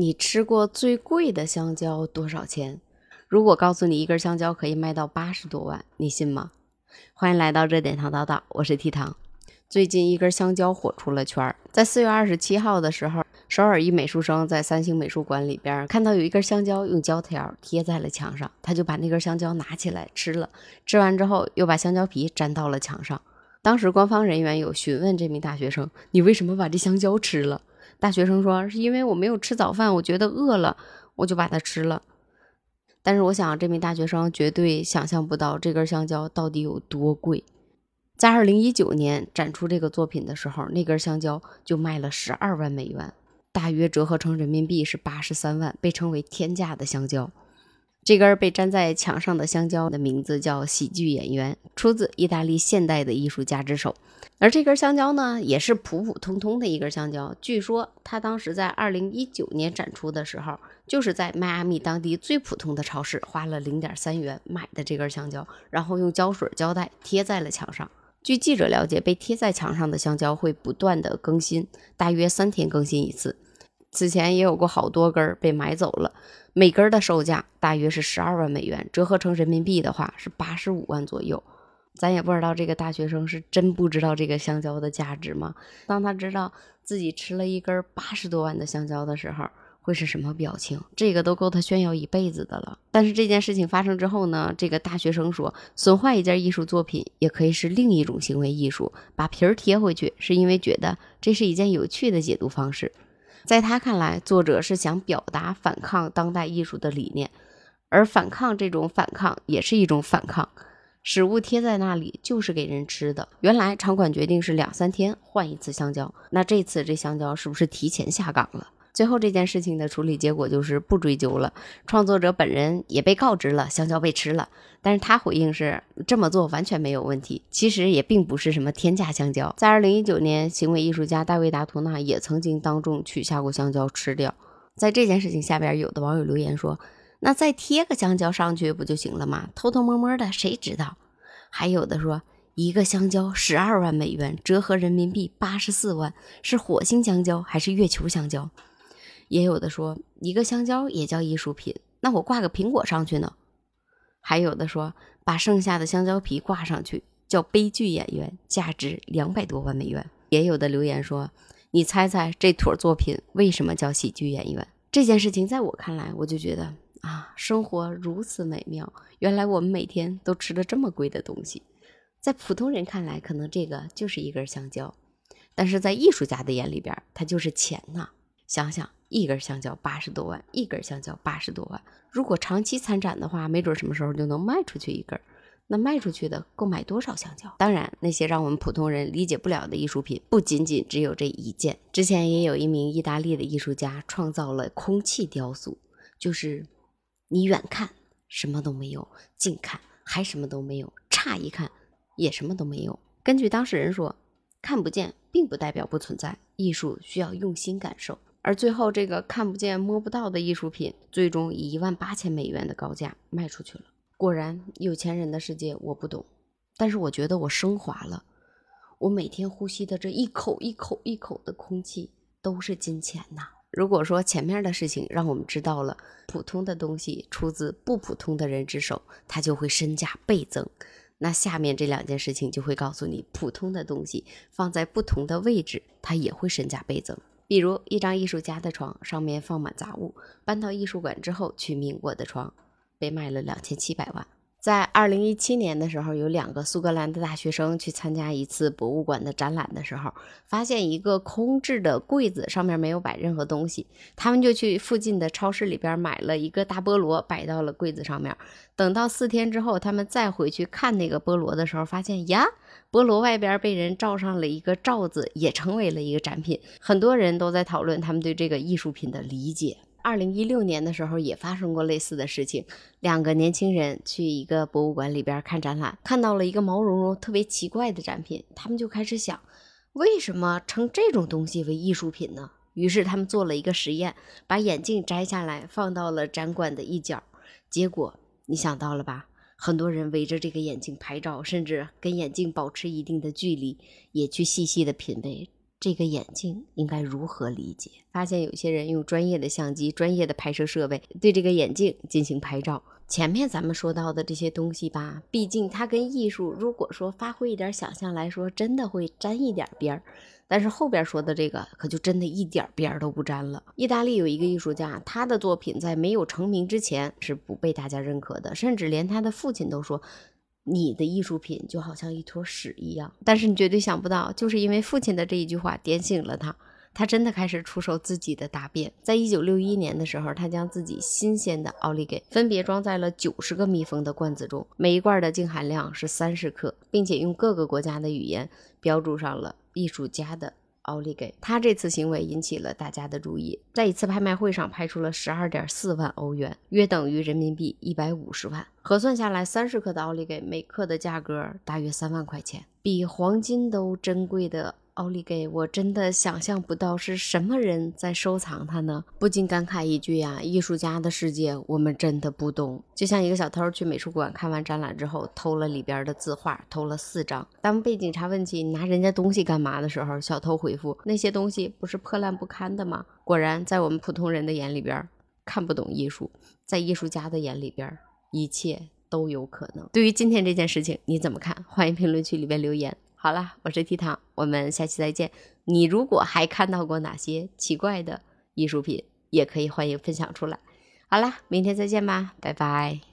你吃过最贵的香蕉多少钱？如果告诉你一根香蕉可以卖到八十多万，你信吗？欢迎来到热点糖叨叨，我是 T 糖。最近一根香蕉火出了圈儿，在四月二十七号的时候，首尔一美术生在三星美术馆里边看到有一根香蕉用胶条贴在了墙上，他就把那根香蕉拿起来吃了。吃完之后，又把香蕉皮粘到了墙上。当时官方人员有询问这名大学生：“你为什么把这香蕉吃了？”大学生说：“是因为我没有吃早饭，我觉得饿了，我就把它吃了。”但是我想，这名大学生绝对想象不到这根香蕉到底有多贵。在二零一九年展出这个作品的时候，那根香蕉就卖了十二万美元，大约折合成人民币是八十三万，被称为天价的香蕉。这根被粘在墙上的香蕉的名字叫“喜剧演员”，出自意大利现代的艺术家之手。而这根香蕉呢，也是普普通通的一根香蕉。据说他当时在二零一九年展出的时候，就是在迈阿密当地最普通的超市花了零点三元买的这根香蕉，然后用胶水胶带贴在了墙上。据记者了解，被贴在墙上的香蕉会不断的更新，大约三天更新一次。此前也有过好多根被买走了，每根的售价大约是十二万美元，折合成人民币的话是八十五万左右。咱也不知道这个大学生是真不知道这个香蕉的价值吗？当他知道自己吃了一根八十多万的香蕉的时候，会是什么表情？这个都够他炫耀一辈子的了。但是这件事情发生之后呢？这个大学生说，损坏一件艺术作品也可以是另一种行为艺术。把皮儿贴回去，是因为觉得这是一件有趣的解读方式。在他看来，作者是想表达反抗当代艺术的理念，而反抗这种反抗也是一种反抗。食物贴在那里就是给人吃的。原来场馆决定是两三天换一次香蕉，那这次这香蕉是不是提前下岗了？最后这件事情的处理结果就是不追究了，创作者本人也被告知了香蕉被吃了，但是他回应是这么做完全没有问题。其实也并不是什么天价香蕉。在二零一九年，行为艺术家大卫达图纳也曾经当众取下过香蕉吃掉。在这件事情下边，有的网友留言说。那再贴个香蕉上去不就行了吗？偷偷摸摸的，谁知道？还有的说，一个香蕉十二万美元，折合人民币八十四万，是火星香蕉还是月球香蕉？也有的说，一个香蕉也叫艺术品，那我挂个苹果上去呢？还有的说，把剩下的香蕉皮挂上去叫悲剧演员，价值两百多万美元。也有的留言说，你猜猜这坨作品为什么叫喜剧演员？这件事情在我看来，我就觉得。啊，生活如此美妙！原来我们每天都吃了这么贵的东西，在普通人看来，可能这个就是一根香蕉，但是在艺术家的眼里边，它就是钱呐。想想一根香蕉八十多万，一根香蕉八十多万，如果长期参展的话，没准什么时候就能卖出去一根。那卖出去的够买多少香蕉？当然，那些让我们普通人理解不了的艺术品，不仅仅只有这一件。之前也有一名意大利的艺术家创造了空气雕塑，就是。你远看什么都没有，近看还什么都没有，差一看也什么都没有。根据当事人说，看不见并不代表不存在，艺术需要用心感受。而最后这个看不见摸不到的艺术品，最终以一万八千美元的高价卖出去了。果然，有钱人的世界我不懂，但是我觉得我升华了。我每天呼吸的这一口一口一口的空气，都是金钱呐。如果说前面的事情让我们知道了普通的东西出自不普通的人之手，它就会身价倍增，那下面这两件事情就会告诉你，普通的东西放在不同的位置，它也会身价倍增。比如一张艺术家的床，上面放满杂物，搬到艺术馆之后取名“我的床”，被卖了两千七百万。在二零一七年的时候，有两个苏格兰的大学生去参加一次博物馆的展览的时候，发现一个空置的柜子，上面没有摆任何东西。他们就去附近的超市里边买了一个大菠萝，摆到了柜子上面。等到四天之后，他们再回去看那个菠萝的时候，发现呀，菠萝外边被人罩上了一个罩子，也成为了一个展品。很多人都在讨论他们对这个艺术品的理解。二零一六年的时候也发生过类似的事情，两个年轻人去一个博物馆里边看展览，看到了一个毛茸茸、特别奇怪的展品，他们就开始想，为什么称这种东西为艺术品呢？于是他们做了一个实验，把眼镜摘下来放到了展馆的一角，结果你想到了吧？很多人围着这个眼镜拍照，甚至跟眼镜保持一定的距离，也去细细的品味这个眼镜应该如何理解？发现有些人用专业的相机、专业的拍摄设备对这个眼镜进行拍照。前面咱们说到的这些东西吧，毕竟它跟艺术，如果说发挥一点想象来说，真的会沾一点边儿。但是后边说的这个可就真的一点边儿都不沾了。意大利有一个艺术家，他的作品在没有成名之前是不被大家认可的，甚至连他的父亲都说。你的艺术品就好像一坨屎一样，但是你绝对想不到，就是因为父亲的这一句话点醒了他，他真的开始出售自己的大便。在一九六一年的时候，他将自己新鲜的奥利给分别装在了九十个密封的罐子中，每一罐的净含量是三十克，并且用各个国家的语言标注上了艺术家的。奥利给他这次行为引起了大家的注意，在一次拍卖会上拍出了十二点四万欧元，约等于人民币一百五十万。核算下来，三十克的奥利给每克的价格大约三万块钱，比黄金都珍贵的。奥利给，我真的想象不到是什么人在收藏它呢？不禁感慨一句呀，艺术家的世界我们真的不懂。就像一个小偷去美术馆看完展览之后，偷了里边的字画，偷了四张。当被警察问起你拿人家东西干嘛的时候，小偷回复：那些东西不是破烂不堪的吗？果然，在我们普通人的眼里边，看不懂艺术；在艺术家的眼里边，一切都有可能。对于今天这件事情，你怎么看？欢迎评论区里边留言。好了，我是 T 糖，我们下期再见。你如果还看到过哪些奇怪的艺术品，也可以欢迎分享出来。好了，明天再见吧，拜拜。